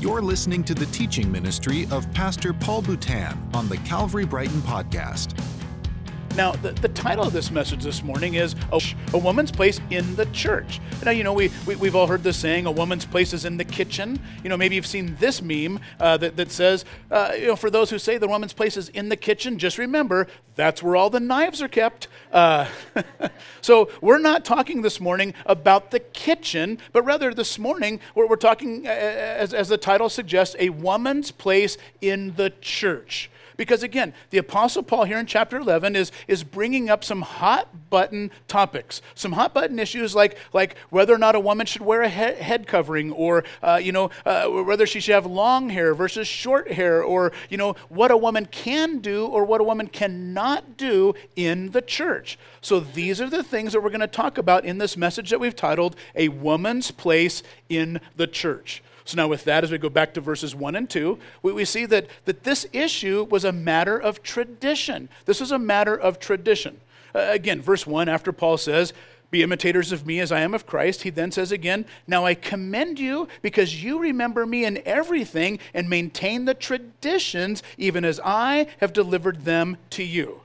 You're listening to the teaching ministry of Pastor Paul Boutan on the Calvary Brighton podcast. Now, the, the title of this message this morning is a, a Woman's Place in the Church. Now, you know, we, we, have all heard the saying, a woman's place is in the kitchen. You know, maybe you've seen this meme uh, that, that says, uh, you know, for those who say the woman's place is in the kitchen, just remember, that's where all the knives are kept. Uh, so, we're not talking this morning about the kitchen, but rather this morning, we're, we're talking, uh, as, as the title suggests, a woman's place in the church. Because again, the Apostle Paul here in chapter 11 is, is bringing up some hot button topics, some hot button issues like, like whether or not a woman should wear a he- head covering or, uh, you know, uh, whether she should have long hair versus short hair or, you know, what a woman can do or what a woman cannot do in the church. So these are the things that we're going to talk about in this message that we've titled A Woman's Place in the Church. So now, with that, as we go back to verses 1 and 2, we, we see that, that this issue was a matter of tradition. This was a matter of tradition. Uh, again, verse 1, after Paul says, Be imitators of me as I am of Christ, he then says again, Now I commend you because you remember me in everything and maintain the traditions, even as I have delivered them to you.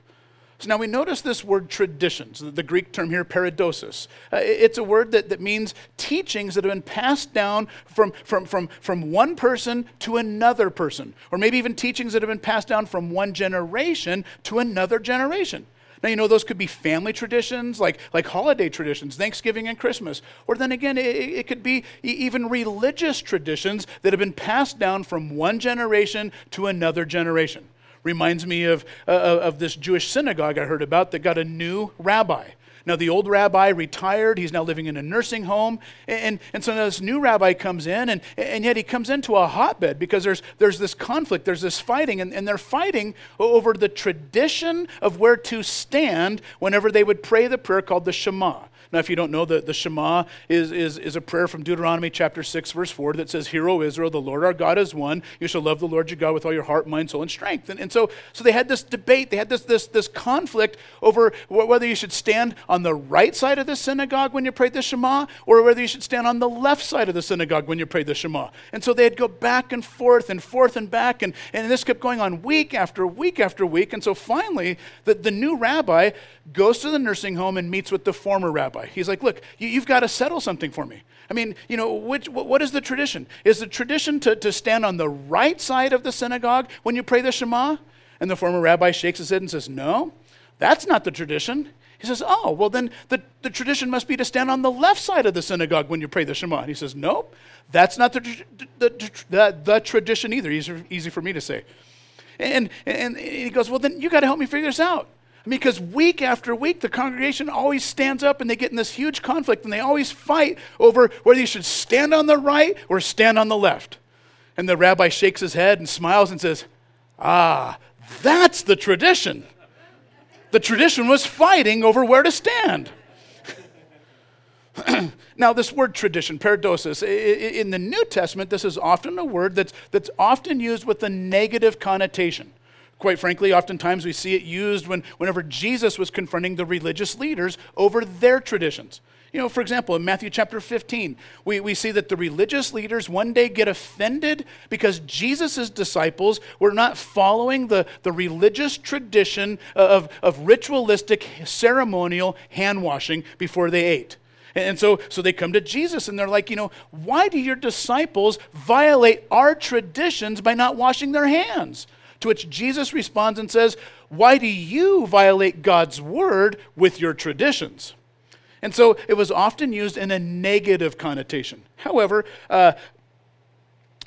So now we notice this word traditions, the Greek term here, paradosis. Uh, it's a word that, that means teachings that have been passed down from, from, from, from one person to another person, or maybe even teachings that have been passed down from one generation to another generation. Now, you know, those could be family traditions, like, like holiday traditions, Thanksgiving and Christmas. Or then again, it, it could be even religious traditions that have been passed down from one generation to another generation. Reminds me of, uh, of this Jewish synagogue I heard about that got a new rabbi. Now, the old rabbi retired. He's now living in a nursing home. And, and so now this new rabbi comes in, and, and yet he comes into a hotbed because there's, there's this conflict, there's this fighting, and, and they're fighting over the tradition of where to stand whenever they would pray the prayer called the Shema. Now, if you don't know, the, the Shema is, is, is a prayer from Deuteronomy chapter 6, verse 4 that says, Hear, O Israel, the Lord our God is one. You shall love the Lord your God with all your heart, mind, soul, and strength. And, and so, so they had this debate, they had this, this, this conflict over whether you should stand on the right side of the synagogue when you prayed the Shema or whether you should stand on the left side of the synagogue when you prayed the Shema. And so they'd go back and forth and forth and back, and, and this kept going on week after week after week. And so finally, the, the new rabbi goes to the nursing home and meets with the former rabbi. He's like, Look, you, have got to settle something for me. I mean, you know, which, what is the tradition? Is the tradition to, to stand on the right side of the synagogue when you pray the Shema? And the former rabbi shakes his head and says, No, that's not the tradition. He says, Oh, well, then the, the tradition must be to stand on the left side of the synagogue when you pray the Shema. And he says, Nope, that's not the, the, the, the tradition either. Easy, easy for me to say. And, and, and he goes, Well, then you got to help me figure this out. Because week after week, the congregation always stands up and they get in this huge conflict and they always fight over whether you should stand on the right or stand on the left. And the rabbi shakes his head and smiles and says, Ah, that's the tradition. The tradition was fighting over where to stand. now, this word tradition, paradosis, in the New Testament, this is often a word that's, that's often used with a negative connotation. Quite frankly, oftentimes we see it used when, whenever Jesus was confronting the religious leaders over their traditions. You know, for example, in Matthew chapter 15, we, we see that the religious leaders one day get offended because Jesus' disciples were not following the, the religious tradition of, of ritualistic ceremonial hand washing before they ate. And so, so they come to Jesus and they're like, you know, why do your disciples violate our traditions by not washing their hands? To which Jesus responds and says, Why do you violate God's word with your traditions? And so it was often used in a negative connotation. However, uh,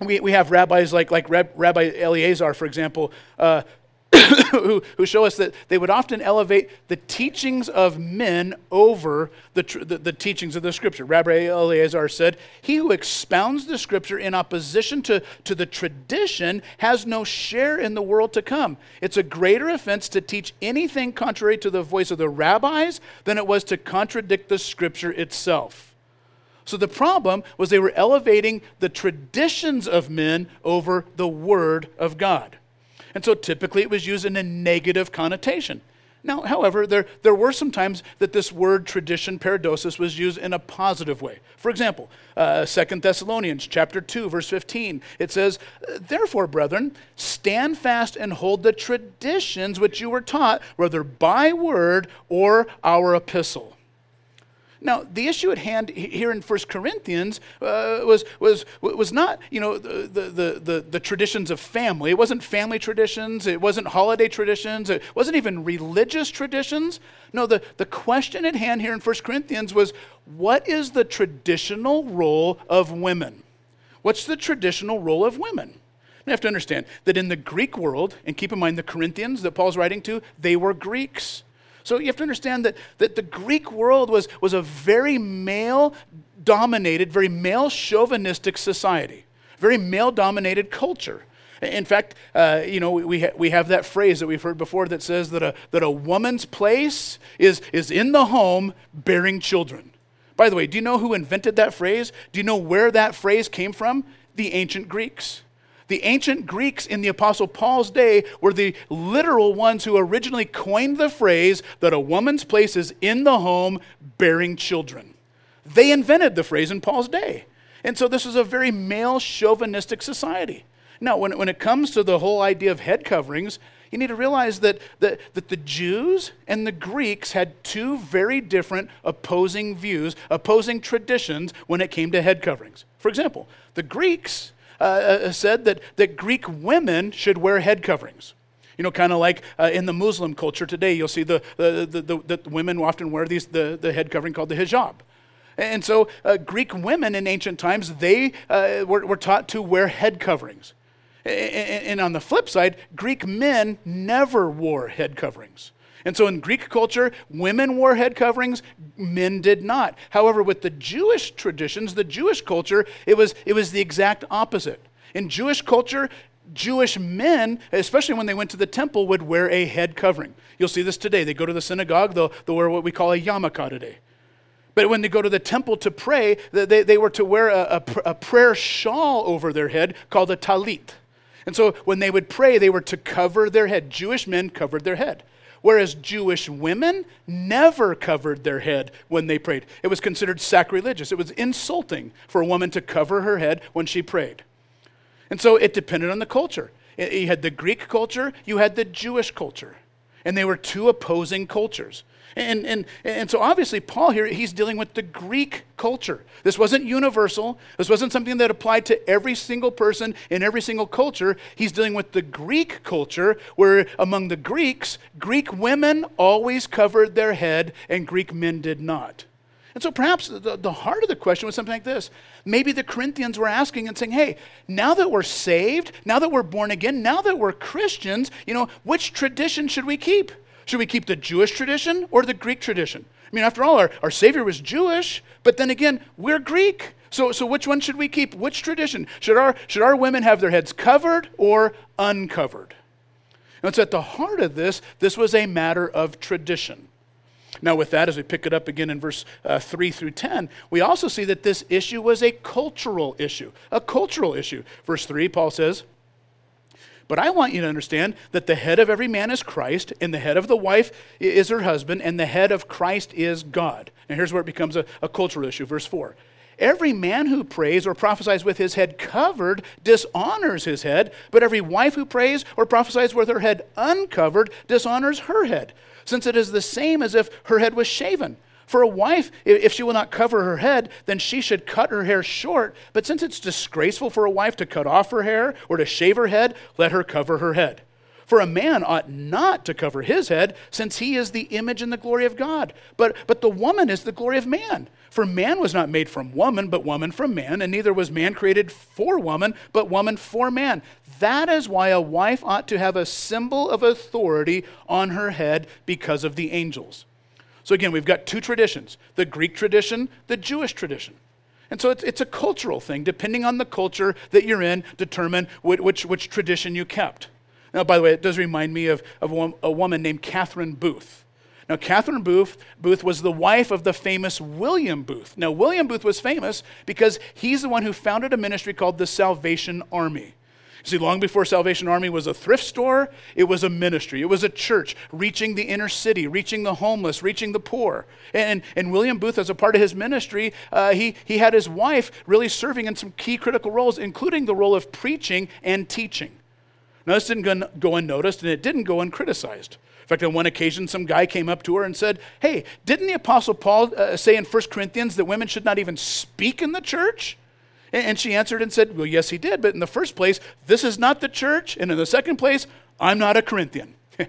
we, we have rabbis like, like Rabbi Eleazar, for example, uh, who, who show us that they would often elevate the teachings of men over the, the, the, teachings of the scripture. Rabbi Eleazar said, He who expounds the scripture in opposition to, to the tradition has no share in the world to come. It's a greater offense to teach anything contrary to the voice of the rabbis than it was to contradict the scripture itself. So the problem was they were elevating the traditions of men over the word of God. And so typically it was used in a negative connotation. Now, however, there, there were some times that this word tradition, paradosis, was used in a positive way. For example, uh, 2 Thessalonians chapter 2, verse 15, it says, Therefore, brethren, stand fast and hold the traditions which you were taught, whether by word or our epistle. Now, the issue at hand here in 1 Corinthians uh, was, was, was not, you know, the, the, the, the, traditions of family. It wasn't family traditions. It wasn't holiday traditions. It wasn't even religious traditions. No, the, the question at hand here in 1 Corinthians was what is the traditional role of women? What's the traditional role of women? You have to understand that in the Greek world, and keep in mind the Corinthians that Paul's writing to, they were Greeks. So you have to understand that, that the Greek world was, was a very male dominated, very male chauvinistic society, very male dominated culture. In fact, uh, you know, we, ha- we have that phrase that we've heard before that says that a, that a woman's place is, is in the home bearing children. By the way, do you know who invented that phrase? Do you know where that phrase came from? The ancient Greeks. The ancient Greeks in the Apostle Paul's day were the literal ones who originally coined the phrase that a woman's place is in the home bearing children. They invented the phrase in Paul's day. And so this was a very male chauvinistic society. Now, when, when it comes to the whole idea of head coverings, you need to realize that, that, that the Jews and the Greeks had two very different opposing views, opposing traditions when it came to head coverings. For example, the Greeks uh, uh, said that, that Greek women should wear head coverings. You know, kind of like uh, in the Muslim culture today, you'll see the, the, the, the, the women often wear these, the, the head covering called the hijab. And so, uh, Greek women in ancient times, they uh, were, were, taught to wear head coverings. And, and, on the flip side, Greek men never wore head coverings. And so in Greek culture, women wore head coverings, men did not. However, with the Jewish traditions, the Jewish culture, it was, it was the exact opposite. In Jewish culture, Jewish men, especially when they went to the temple, would wear a head covering. You'll see this today. They go to the synagogue, they'll, they'll wear what we call a yarmulke today. But when they go to the temple to pray, they, they were to wear a, a, a prayer shawl over their head called a talit. And so when they would pray, they were to cover their head. Jewish men covered their head whereas Jewish women never covered their head when they prayed. It was considered sacrilegious, it was insulting for a woman to cover her head when she prayed. And so it depended on the culture. You had the Greek culture, you had the Jewish culture, and they were two opposing cultures. And, and, and so obviously, Paul here, he's dealing with the Greek culture. This wasn't universal. This wasn't something that applied to every single person in every single culture. He's dealing with the Greek culture, where among the Greeks, Greek women always covered their head and Greek men did not. And so perhaps the, the heart of the question was something like this. Maybe the Corinthians were asking and saying, hey, now that we're saved, now that we're born again, now that we're Christians, you know, which tradition should we keep? Should we keep the Jewish tradition or the Greek tradition? I mean, after all, our, our Savior was Jewish, but then again, we're Greek. So, so which one should we keep? Which tradition? Should our, should our women have their heads covered or uncovered? And it's at the heart of this, this was a matter of tradition. Now, with that, as we pick it up again in verse uh, 3 through 10, we also see that this issue was a cultural issue. A cultural issue. Verse 3, Paul says, but I want you to understand that the head of every man is Christ, and the head of the wife is her husband, and the head of Christ is God. And here's where it becomes a, a cultural issue. Verse 4. Every man who prays or prophesies with his head covered dishonors his head, but every wife who prays or prophesies with her head uncovered dishonors her head, since it is the same as if her head was shaven. For a wife, if she will not cover her head, then she should cut her hair short. But since it's disgraceful for a wife to cut off her hair or to shave her head, let her cover her head. For a man ought not to cover his head, since he is the image and the glory of God. But, but the woman is the glory of man. For man was not made from woman, but woman from man, and neither was man created for woman, but woman for man. That is why a wife ought to have a symbol of authority on her head because of the angels. So again, we've got two traditions the Greek tradition, the Jewish tradition. And so it's, it's a cultural thing. Depending on the culture that you're in, determine which, which, which tradition you kept. Now, by the way, it does remind me of, of a, a woman named Catherine Booth. Now, Catherine Booth, Booth was the wife of the famous William Booth. Now, William Booth was famous because he's the one who founded a ministry called the Salvation Army. See, long before Salvation Army was a thrift store, it was a ministry. It was a church reaching the inner city, reaching the homeless, reaching the poor. And, and William Booth, as a part of his ministry, uh, he, he had his wife really serving in some key critical roles, including the role of preaching and teaching. Now, this didn't go unnoticed and it didn't go uncriticized. In fact, on one occasion, some guy came up to her and said, Hey, didn't the Apostle Paul uh, say in 1 Corinthians that women should not even speak in the church? And she answered and said, Well, yes, he did. But in the first place, this is not the church. And in the second place, I'm not a Corinthian.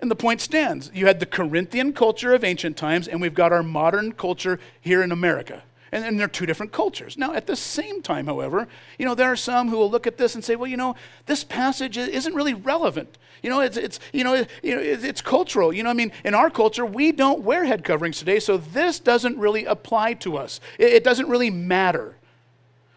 and the point stands. You had the Corinthian culture of ancient times, and we've got our modern culture here in America. And, and they're two different cultures. Now, at the same time, however, you know, there are some who will look at this and say, well, you know, this passage isn't really relevant. You know, it's, it's you know, it, you know it's, it's cultural. You know, I mean, in our culture, we don't wear head coverings today, so this doesn't really apply to us. It, it doesn't really matter.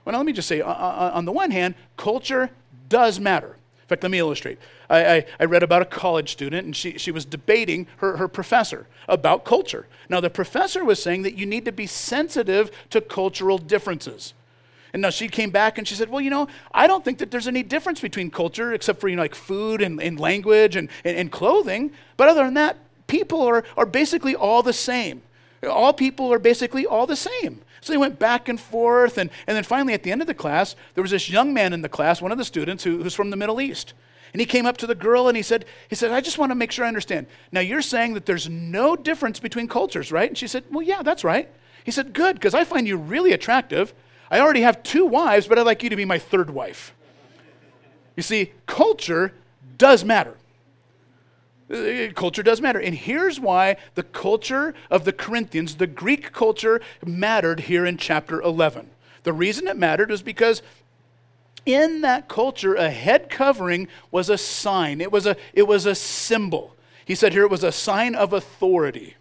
Well, now let me just say, on the one hand, culture does matter. Let me illustrate. I, I, I, read about a college student, and she, she was debating her, her professor about culture. Now, the professor was saying that you need to be sensitive to cultural differences. And now she came back and she said, Well, you know, I don't think that there's any difference between culture except for, you know, like food and, and language and, and, and clothing. But other than that, people are, are basically all the same. All people are basically all the same. So they went back and forth. And, and then finally, at the end of the class, there was this young man in the class, one of the students who, who's from the Middle East. And he came up to the girl and he said, he said, I just want to make sure I understand. Now you're saying that there's no difference between cultures, right? And she said, Well, yeah, that's right. He said, Good, because I find you really attractive. I already have two wives, but I'd like you to be my third wife. You see, culture does matter. Uh, culture does matter. And here's why the culture of the Corinthians, the Greek culture, mattered here in chapter 11. The reason it mattered was because in that culture, a head covering was a sign, it was a, it was a symbol. He said here it was a sign of authority.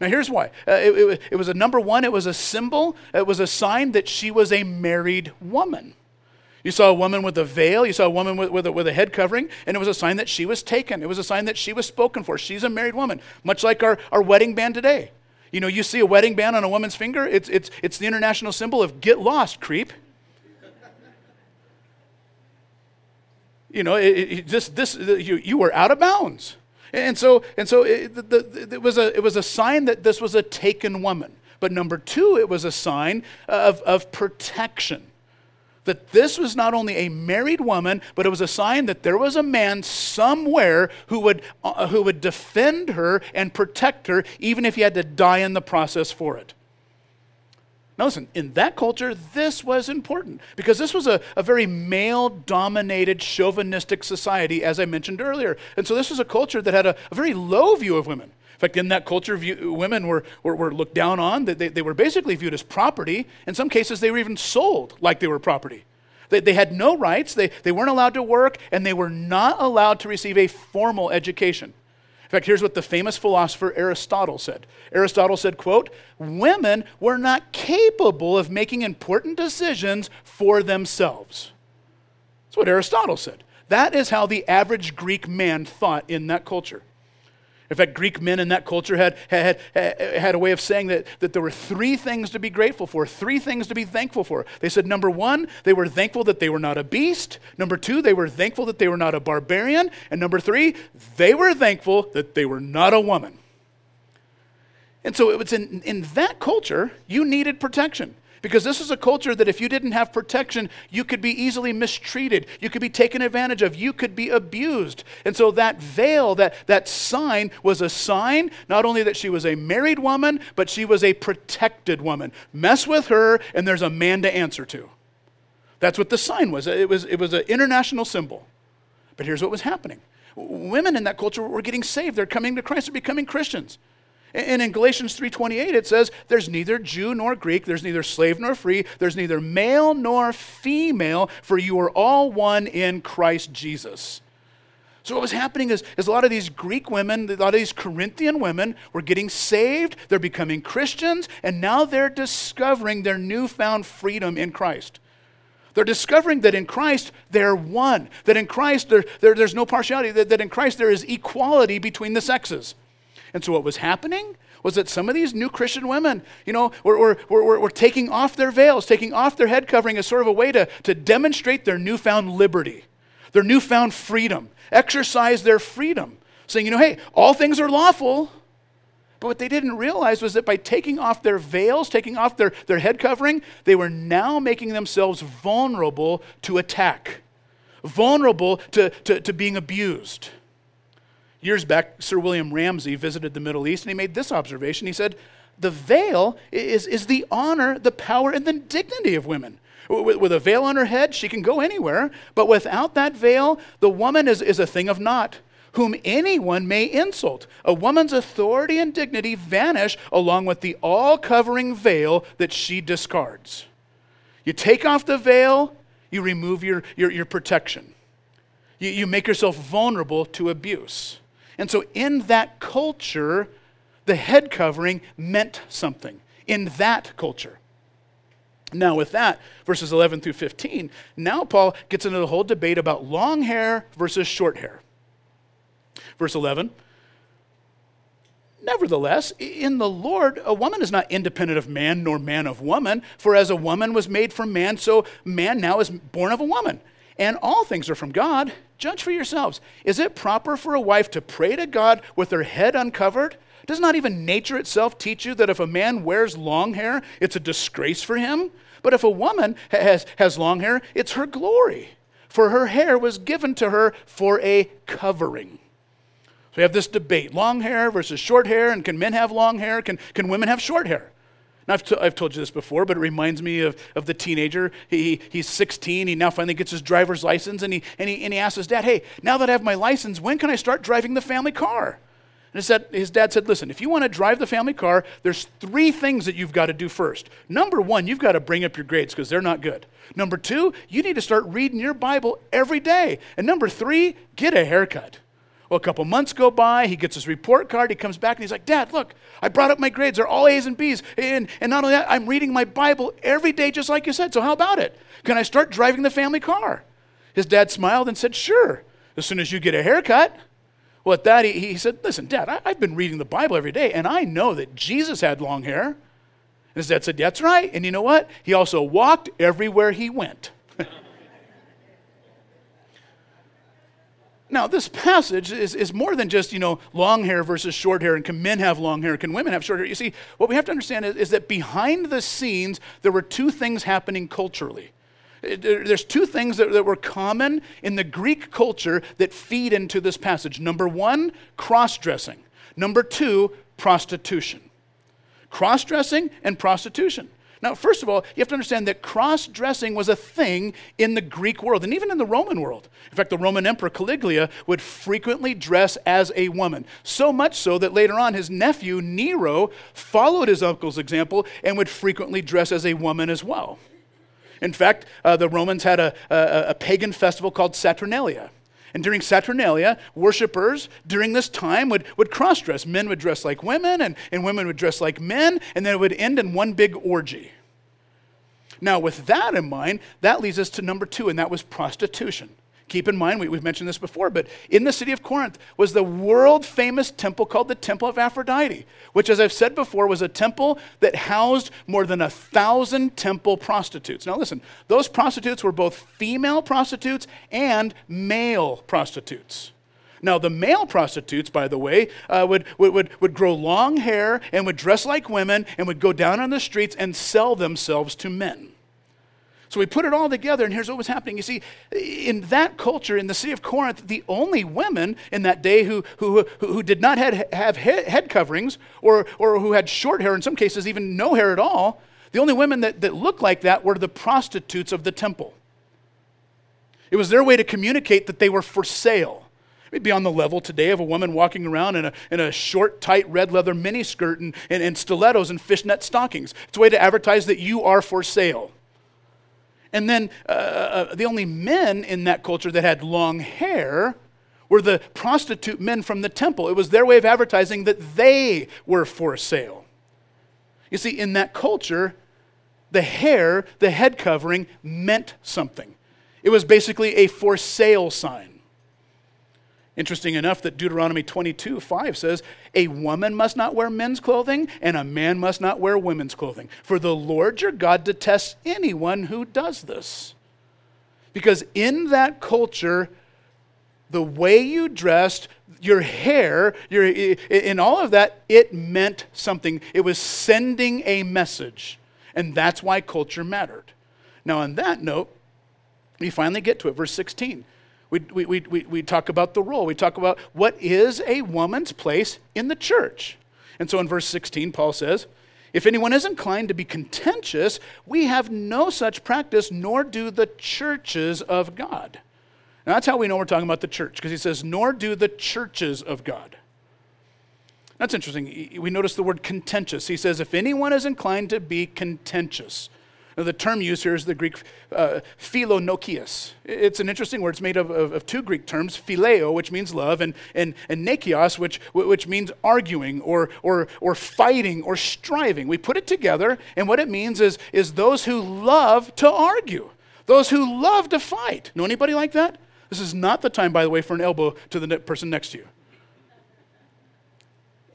Now, here's why. Uh, it, it, it was a number one, it was a symbol, it was a sign that she was a married woman. You saw a woman with a veil, you saw a woman with, with, a, with a head covering, and it was a sign that she was taken. It was a sign that she was spoken for. She's a married woman, much like our, our wedding band today. You know, you see a wedding band on a woman's finger, it's, it's, it's the international symbol of get lost, creep. you know, it, it, this, this, you, you were out of bounds. And so, and so it, the, the, it, was a, it was a sign that this was a taken woman. But number two, it was a sign of, of protection. That this was not only a married woman, but it was a sign that there was a man somewhere who would, uh, who would defend her and protect her, even if he had to die in the process for it. Now, listen, in that culture, this was important because this was a, a very male dominated, chauvinistic society, as I mentioned earlier. And so, this was a culture that had a, a very low view of women. In fact, in that culture, view, women were, were, were, looked down on. They, they were basically viewed as property. In some cases, they were even sold like they were property. They, they had no rights, they, they weren't allowed to work, and they were not allowed to receive a formal education. In fact, here's what the famous philosopher Aristotle said. Aristotle said, quote, women were not capable of making important decisions for themselves. That's what Aristotle said. That is how the average Greek man thought in that culture. In fact, Greek men in that culture had, had, had a way of saying that, that there were three things to be grateful for, three things to be thankful for. They said, number one, they were thankful that they were not a beast. Number two, they were thankful that they were not a barbarian. And number three, they were thankful that they were not a woman. And so it was in, in that culture, you needed protection. Because this is a culture that if you didn't have protection, you could be easily mistreated. You could be taken advantage of. You could be abused. And so that veil, that, that sign, was a sign not only that she was a married woman, but she was a protected woman. Mess with her, and there's a man to answer to. That's what the sign was. It was, it was an international symbol. But here's what was happening women in that culture were getting saved. They're coming to Christ, they're becoming Christians. And in Galatians 3:28 it says there's neither Jew nor Greek, there's neither slave nor free, there's neither male nor female, for you are all one in Christ Jesus. So what was happening is, is a lot of these Greek women, a lot of these Corinthian women were getting saved, they're becoming Christians, and now they're discovering their newfound freedom in Christ. They're discovering that in Christ they're one, that in Christ there, there there's no partiality, that, that in Christ there is equality between the sexes. And so what was happening was that some of these new Christian women, you know, were, were, were, were taking off their veils, taking off their head covering as sort of a way to, to demonstrate their newfound liberty, their newfound freedom, exercise their freedom, saying, you know, hey, all things are lawful. But what they didn't realize was that by taking off their veils, taking off their, their head covering, they were now making themselves vulnerable to attack, vulnerable to, to, to being abused. Years back, Sir William Ramsay visited the Middle East and he made this observation. He said, The veil is, is the honor, the power, and the dignity of women. With, with, a veil on her head, she can go anywhere, but without that veil, the woman is, is a thing of naught, whom anyone may insult. A woman's authority and dignity vanish along with the all covering veil that she discards. You take off the veil, you remove your, your, your protection. You, you make yourself vulnerable to abuse. And so, in that culture, the head covering meant something. In that culture. Now, with that, verses 11 through 15, now Paul gets into the whole debate about long hair versus short hair. Verse 11 Nevertheless, in the Lord, a woman is not independent of man, nor man of woman. For as a woman was made from man, so man now is born of a woman. And all things are from God. Judge for yourselves. Is it proper for a wife to pray to God with her head uncovered? Does not even nature itself teach you that if a man wears long hair, it's a disgrace for him? But if a woman has, has long hair, it's her glory, for her hair was given to her for a covering. So we have this debate long hair versus short hair, and can men have long hair? Can, can women have short hair? Now, I've, t- I've told you this before, but it reminds me of, of the teenager. He, he's 16. He now finally gets his driver's license, and he, and, he, and he asks his dad, Hey, now that I have my license, when can I start driving the family car? And his dad, his dad said, Listen, if you want to drive the family car, there's three things that you've got to do first. Number one, you've got to bring up your grades because they're not good. Number two, you need to start reading your Bible every day. And number three, get a haircut. Well, a couple months go by, he gets his report card, he comes back and he's like, Dad, look, I brought up my grades. They're all A's and B's. And, and not only that, I'm reading my Bible every day, just like you said. So how about it? Can I start driving the family car? His dad smiled and said, Sure, as soon as you get a haircut. Well, at that, he, he said, Listen, Dad, I, I've been reading the Bible every day, and I know that Jesus had long hair. And his dad said, That's right. And you know what? He also walked everywhere he went. Now, this passage is, is more than just, you know, long hair versus short hair, and can men have long hair, can women have short hair? You see, what we have to understand is, is that behind the scenes, there were two things happening culturally. Uh, there's two things that, that were common in the Greek culture that feed into this passage. Number one, cross dressing. Number two, prostitution. Cross dressing and prostitution. Now, first of all, you have to understand that cross dressing was a thing in the Greek world and even in the Roman world. In fact, the Roman Emperor Caligula would frequently dress as a woman. So much so that later on, his nephew Nero followed his uncle's example and would frequently dress as a woman as well. In fact, uh, the Romans had a, a, a pagan festival called Saturnalia. And during Saturnalia, worshippers during this time would, would cross dress. Men would dress like women, and, and women would dress like men, and then it would end in one big orgy. Now, with that in mind, that leads us to number two, and that was prostitution. Keep in mind, we, have mentioned this before, but in the city of Corinth was the world famous temple called the Temple of Aphrodite, which, as I've said before, was a temple that housed more than a thousand temple prostitutes. Now, listen, those prostitutes were both female prostitutes and male prostitutes. Now, the male prostitutes, by the way, uh, would, would, would, would grow long hair and would dress like women and would go down on the streets and sell themselves to men. So we put it all together, and here's what was happening. You see, in that culture, in the city of Corinth, the only women in that day who, who, who did not have, have head coverings or, or who had short hair, in some cases, even no hair at all, the only women that, that looked like that were the prostitutes of the temple. It was their way to communicate that they were for sale. It'd be on the level today of a woman walking around in a, in a short, tight red leather miniskirt and, and, and stilettos and fishnet stockings. It's a way to advertise that you are for sale. And then uh, uh, the only men in that culture that had long hair were the prostitute men from the temple. It was their way of advertising that they were for sale. You see, in that culture, the hair, the head covering, meant something. It was basically a for sale sign. Interesting enough that Deuteronomy 22 5 says, A woman must not wear men's clothing, and a man must not wear women's clothing. For the Lord your God detests anyone who does this. Because in that culture, the way you dressed, your hair, your, in all of that, it meant something. It was sending a message. And that's why culture mattered. Now, on that note, we finally get to it, verse 16. We, we, we, we talk about the role. We talk about what is a woman's place in the church. And so in verse 16, Paul says, If anyone is inclined to be contentious, we have no such practice, nor do the churches of God. Now that's how we know we're talking about the church, because he says, Nor do the churches of God. That's interesting. We notice the word contentious. He says, If anyone is inclined to be contentious, now, the term used here is the Greek uh, philonokios. It's an interesting word. It's made of, of, of, two Greek terms, phileo, which means love, and, and, and nekios, which, which means arguing or, or, or fighting or striving. We put it together, and what it means is, is those who love to argue, those who love to fight. Know anybody like that? This is not the time, by the way, for an elbow to the person next to you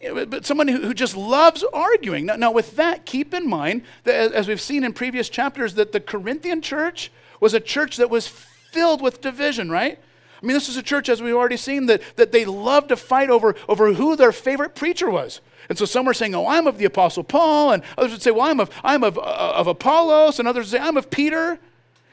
but someone who just loves arguing. Now, with that, keep in mind that as we've seen in previous chapters, that the Corinthian church was a church that was filled with division, right? I mean, this is a church, as we've already seen, that, that they loved to fight over, over who their favorite preacher was. And so some are saying, oh, I'm of the Apostle Paul, and others would say, well, I'm of, I'm of, uh, of Apollos, and others would say, I'm of Peter.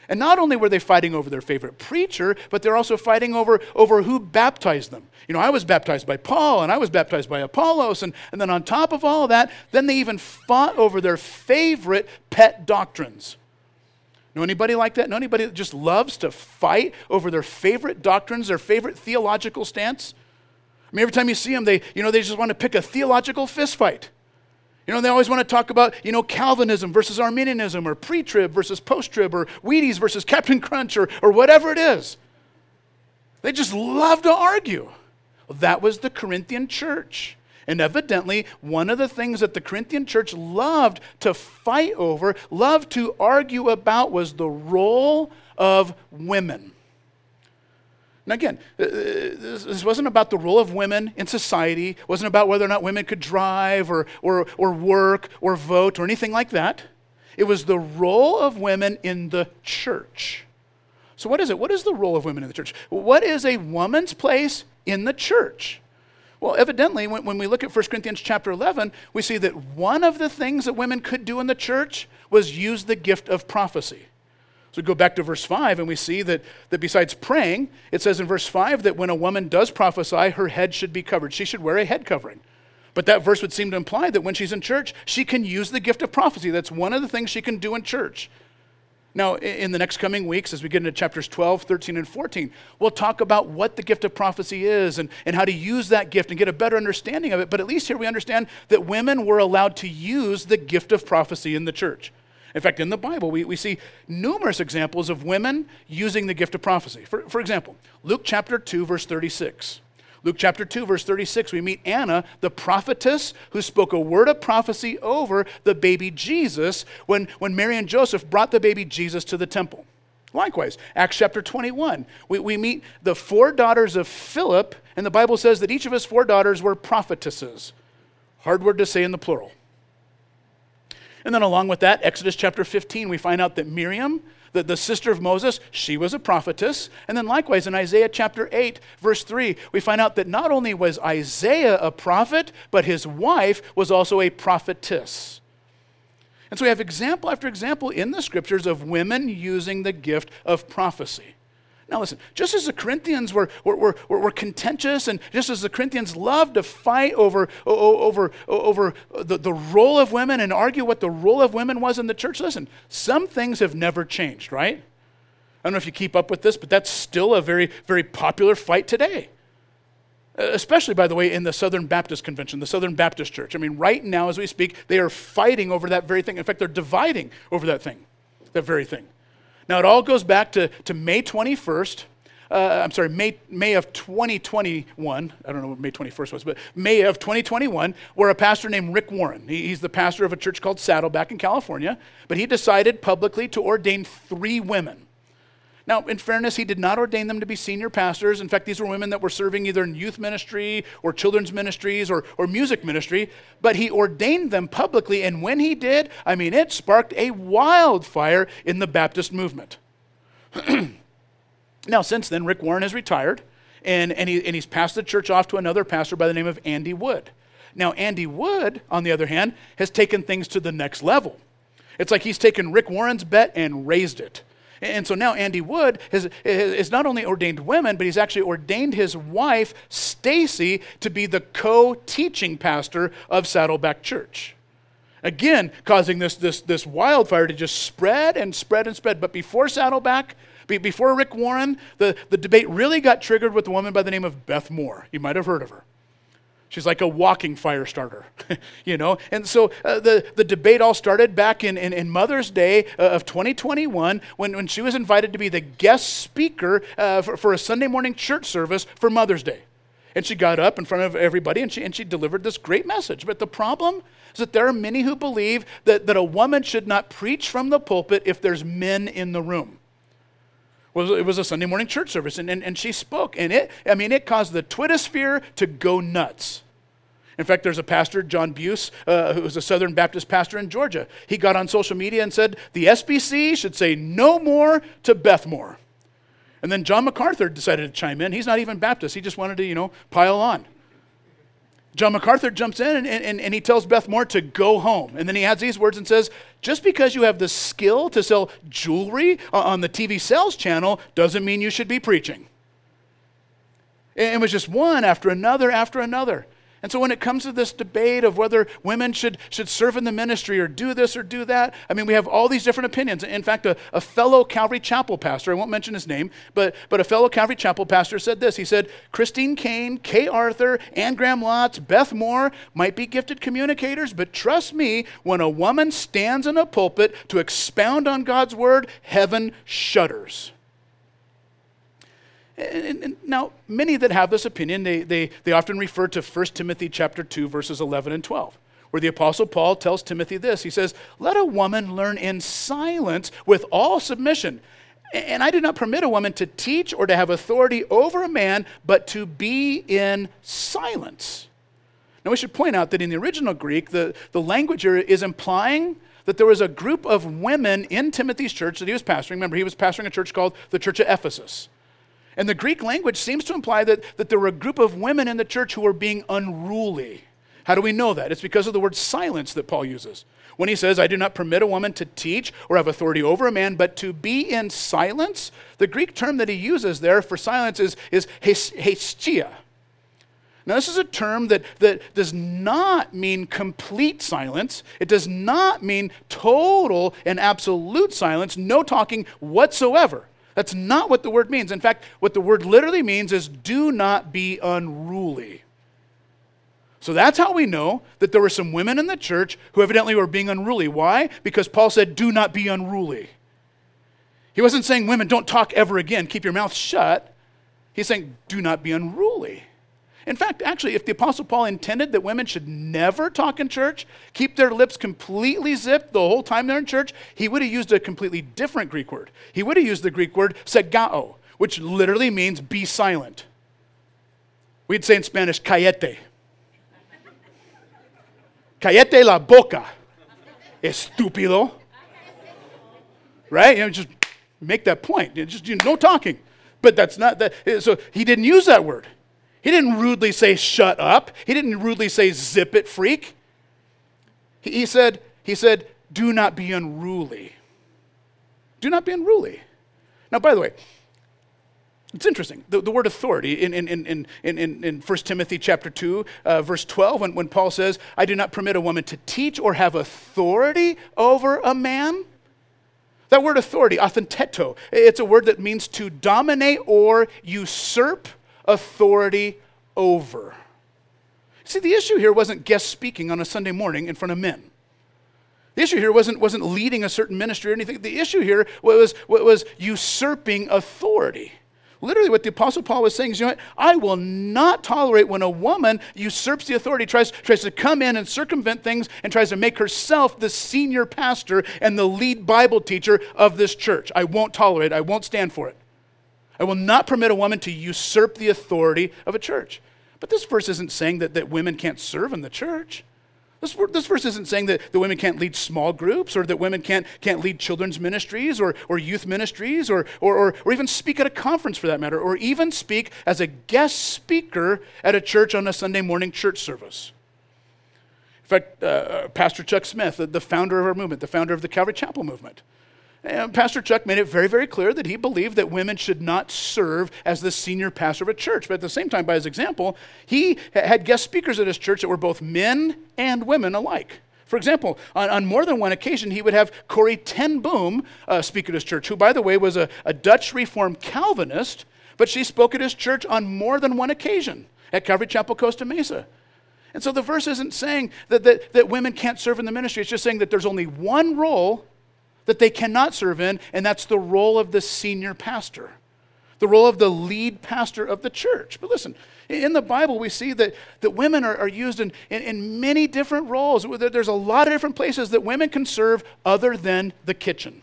And not only were they fighting over their favorite preacher, but they're also fighting over, over who baptized them. You know, I was baptized by Paul and I was baptized by Apollos. And, and then on top of all of that, then they even fought over their favorite pet doctrines. Know anybody like that? Know anybody that just loves to fight over their favorite doctrines, their favorite theological stance? I mean, every time you see them, they, you know, they just want to pick a theological fistfight. You know, they always want to talk about, you know, Calvinism versus Arminianism or pre trib versus post trib or Wheaties versus Captain Crunch or, or whatever it is. They just love to argue. Well, that was the Corinthian church. And evidently, one of the things that the Corinthian church loved to fight over, loved to argue about, was the role of women. And again, uh, uh, this wasn't about the role of women in society, it wasn't about whether or not women could drive or, or, or work or vote or anything like that. It was the role of women in the church. So, what is it? What is the role of women in the church? What is a woman's place in the church? Well, evidently, when, when we look at 1 Corinthians chapter 11, we see that one of the things that women could do in the church was use the gift of prophecy. So we go back to verse 5 and we see that, that besides praying, it says in verse 5 that when a woman does prophesy, her head should be covered. She should wear a head covering. But that verse would seem to imply that when she's in church, she can use the gift of prophecy. That's one of the things she can do in church. Now, in the next coming weeks, as we get into chapters 12, 13, and 14, we'll talk about what the gift of prophecy is and, and how to use that gift and get a better understanding of it. But at least here we understand that women were allowed to use the gift of prophecy in the church. In fact, in the Bible, we, we see numerous examples of women using the gift of prophecy. For, for example, Luke chapter 2, verse 36. Luke chapter 2, verse 36, we meet Anna, the prophetess who spoke a word of prophecy over the baby Jesus when, when Mary and Joseph brought the baby Jesus to the temple. Likewise, Acts chapter 21, we, we meet the four daughters of Philip, and the Bible says that each of his four daughters were prophetesses. Hard word to say in the plural. And then, along with that, Exodus chapter 15, we find out that Miriam, the, the sister of Moses, she was a prophetess. And then, likewise, in Isaiah chapter 8, verse 3, we find out that not only was Isaiah a prophet, but his wife was also a prophetess. And so we have example after example in the scriptures of women using the gift of prophecy. Now, listen, just as the Corinthians were, were, were, were, contentious, and just as the Corinthians loved to fight over, over, over the, the role of women and argue what the role of women was in the church, listen, some things have never changed, right? I don't know if you keep up with this, but that's still a very, very popular fight today. Uh, especially, by the way, in the Southern Baptist Convention, the Southern Baptist Church. I mean, right now, as we speak, they are fighting over that very thing. In fact, they're dividing over that thing, that very thing. Now, it all goes back to, to May 21st. Uh, I'm sorry, May, May of 2021. I don't know what May 21st was, but May of 2021, where a pastor named Rick Warren, he, he's the pastor of a church called Saddleback in California, but he decided publicly to ordain three women. Now, in fairness, he did not ordain them to be senior pastors. In fact, these were women that were serving either in youth ministry or children's ministries or, or music ministry. But he ordained them publicly, and when he did, I mean, it sparked a wildfire in the Baptist movement. now, since then, Rick Warren has retired, and, and, he, and he's passed the church off to another pastor by the name of Andy Wood. Now, Andy Wood, on the other hand, has taken things to the next level. It's like he's taken Rick Warren's bet and raised it. And so now Andy Wood has, not only ordained women, but he's actually ordained his wife, Stacie, to be the co teaching pastor of Saddleback Church. Again, causing this, this, this wildfire to just spread and spread and spread. But before Saddleback, before Rick Warren, the, the debate really got triggered with a woman by the name of Beth Moore. You might have heard of her. She's like a walking fire starter, you know? And so uh, the, the debate all started back in, in, in Mother's Day uh, of 2021 when, when she was invited to be the guest speaker uh, for, for a Sunday morning church service for Mother's Day. And she got up in front of everybody and she, and she delivered this great message. But the problem is that there are many who believe that, that a woman should not preach from the pulpit if there's men in the room it was a Sunday morning church service, and, and, and she spoke. And it, I mean, it caused the Twittersphere to go nuts. In fact, there's a pastor, John Buice, uh, who's a Southern Baptist pastor in Georgia. He got on social media and said the SBC should say no more to Beth Moore. And then John MacArthur decided to chime in. He's not even Baptist. He just wanted to, you know, pile on. John MacArthur jumps in and, and, and, he tells Beth Moore to go home. And then he adds these words and says, Just because you have the skill to sell jewelry on the TV sales channel doesn't mean you should be preaching. It was just one after another after another. And so when it comes to this debate of whether women should, should serve in the ministry or do this or do that, I mean, we have all these different opinions. In fact, a, a fellow Calvary Chapel pastor, I won't mention his name, but, but a fellow Calvary Chapel pastor said this. He said, Christine Caine, Kay Arthur, Anne Graham Lotz, Beth Moore might be gifted communicators, but trust me, when a woman stands in a pulpit to expound on God's word, heaven shudders. And, and now, many that have this opinion, they, they, they often refer to 1 Timothy chapter 2, verses 11 and 12, where the Apostle Paul tells Timothy this. He says, Let a woman learn in silence with all submission. And I do not permit a woman to teach or to have authority over a man, but to be in silence. Now, we should point out that in the original Greek, the, the language here is implying that there was a group of women in Timothy's church that he was pastoring. Remember, he was pastoring a church called the Church of Ephesus. And the Greek language seems to imply that, that there were a group of women in the church who were being unruly. How do we know that? It's because of the word silence that Paul uses. When he says, I do not permit a woman to teach or have authority over a man, but to be in silence, the Greek term that he uses there for silence is, is hestia. Now, this is a term that, that does not mean complete silence. It does not mean total and absolute silence, no talking whatsoever. That's not what the word means. In fact, what the word literally means is do not be unruly. So that's how we know that there were some women in the church who evidently were being unruly. Why? Because Paul said, do not be unruly. He wasn't saying, women, don't talk ever again, keep your mouth shut. He's saying, do not be unruly. In fact, actually, if the Apostle Paul intended that women should never talk in church, keep their lips completely zipped the whole time they're in church, he would have used a completely different Greek word. He would have used the Greek word segao, which literally means be silent. We'd say in Spanish, callete. Callete la boca, estúpido. Right? You know, just make that point. just you know, no talking. But that's not that. So he didn't use that word. He didn't rudely say, shut up. He didn't rudely say, zip it, freak. He said, he said, do not be unruly. Do not be unruly. Now, by the way, it's interesting. The, the word authority in, in, in, in, in, in 1 Timothy chapter 2, uh, verse 12, when, when Paul says, I do not permit a woman to teach or have authority over a man. That word authority, authentizo, it's a word that means to dominate or usurp authority over. See, the issue here wasn't guest speaking on a Sunday morning in front of men. The issue here wasn't, wasn't leading a certain ministry or anything. The issue here was, was usurping authority. Literally, what the Apostle Paul was saying is, you know what? I will not tolerate when a woman usurps the authority, tries, tries to come in and circumvent things, and tries to make herself the senior pastor and the lead Bible teacher of this church. I won't tolerate it. I won't stand for it. I will not permit a woman to usurp the authority of a church. But this verse isn't saying that, that women can't serve in the church. This, this verse isn't saying that, that women can't lead small groups or that women can't, can't lead children's ministries or, or youth ministries or, or, or, or even speak at a conference for that matter, or even speak as a guest speaker at a church on a Sunday morning church service. In fact, uh, uh Pastor Chuck Smith, the, the founder of our movement, the founder of the Calvary Chapel movement, and Pastor Chuck made it very, very clear that he believed that women should not serve as the senior pastor of a church. But at the same time, by his example, he had guest speakers at his church that were both men and women alike. For example, on, on more than one occasion, he would have Corrie ten Boom uh, speak at his church, who, by the way, was a, a Dutch Reformed Calvinist, but she spoke at his church on more than one occasion at Calvary Chapel, Costa Mesa. And so the verse isn't saying that, that, that women can't serve in the ministry, it's just saying that there's only one role that they cannot serve in, and that's the role of the senior pastor, the role of the lead pastor of the church. But listen, in the Bible, we see that, that women are, are used in, in, in many different roles. There's a lot of different places that women can serve other than the kitchen.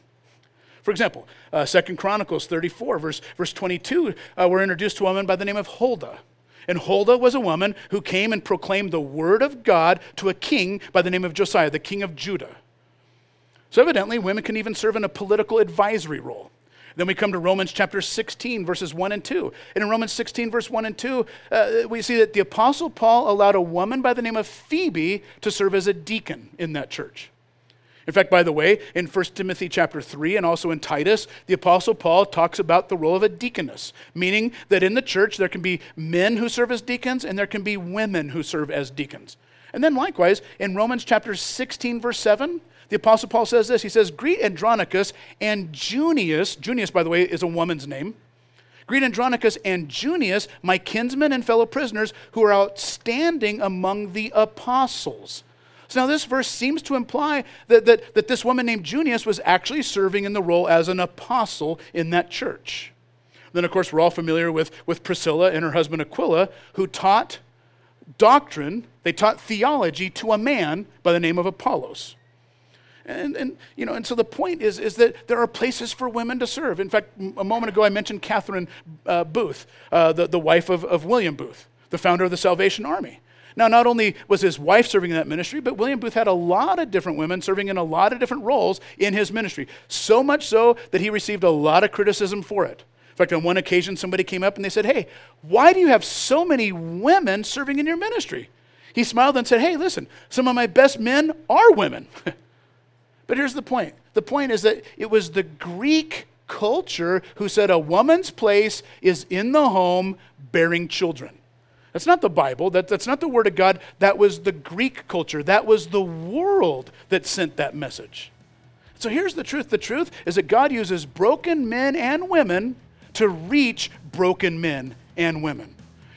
For example, uh, 2 Chronicles 34, verse, verse 22, uh, we're introduced to a woman by the name of Huldah. And Huldah was a woman who came and proclaimed the word of God to a king by the name of Josiah, the king of Judah. So, evidently, women can even serve in a political advisory role. Then we come to Romans chapter 16, verses 1 and 2. And in Romans 16, verse 1 and 2, uh, we see that the Apostle Paul allowed a woman by the name of Phoebe to serve as a deacon in that church. In fact, by the way, in 1 Timothy chapter 3 and also in Titus, the Apostle Paul talks about the role of a deaconess, meaning that in the church there can be men who serve as deacons and there can be women who serve as deacons. And then likewise, in Romans chapter 16, verse 7, the Apostle Paul says this He says, Greet Andronicus and Junius. Junius, by the way, is a woman's name. Greet Andronicus and Junius, my kinsmen and fellow prisoners, who are outstanding among the apostles. So now this verse seems to imply that, that, that this woman named Junius was actually serving in the role as an apostle in that church. Then, of course, we're all familiar with, with Priscilla and her husband Aquila, who taught doctrine, they taught theology to a man by the name of Apollos. And, and, you know, and so the point is, is that there are places for women to serve. In fact, a moment ago I mentioned Catherine uh, Booth, uh, the, the wife of, of William Booth, the founder of the Salvation Army. Now, not only was his wife serving in that ministry, but William Booth had a lot of different women serving in a lot of different roles in his ministry. So much so that he received a lot of criticism for it. In fact, on one occasion, somebody came up and they said, Hey, why do you have so many women serving in your ministry? He smiled and said, Hey, listen, some of my best men are women. But here's the point the point is that it was the Greek culture who said a woman's place is in the home bearing children. That's not the Bible. That, that's not the Word of God. That was the Greek culture. That was the world that sent that message. So here's the truth the truth is that God uses broken men and women to reach broken men and women.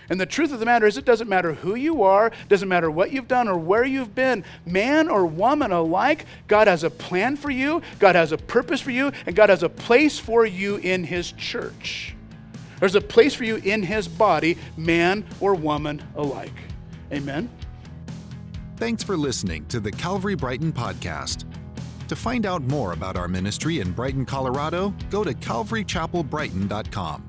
And the truth of the matter is, it doesn't matter who you are, doesn't matter what you've done or where you've been, man or woman alike, God has a plan for you, God has a purpose for you, and God has a place for you in His church. There's a place for you in His body, man or woman alike. Amen. Thanks for listening to the Calvary Brighton podcast. To find out more about our ministry in Brighton, Colorado, go to calvarychapelbrighton.com.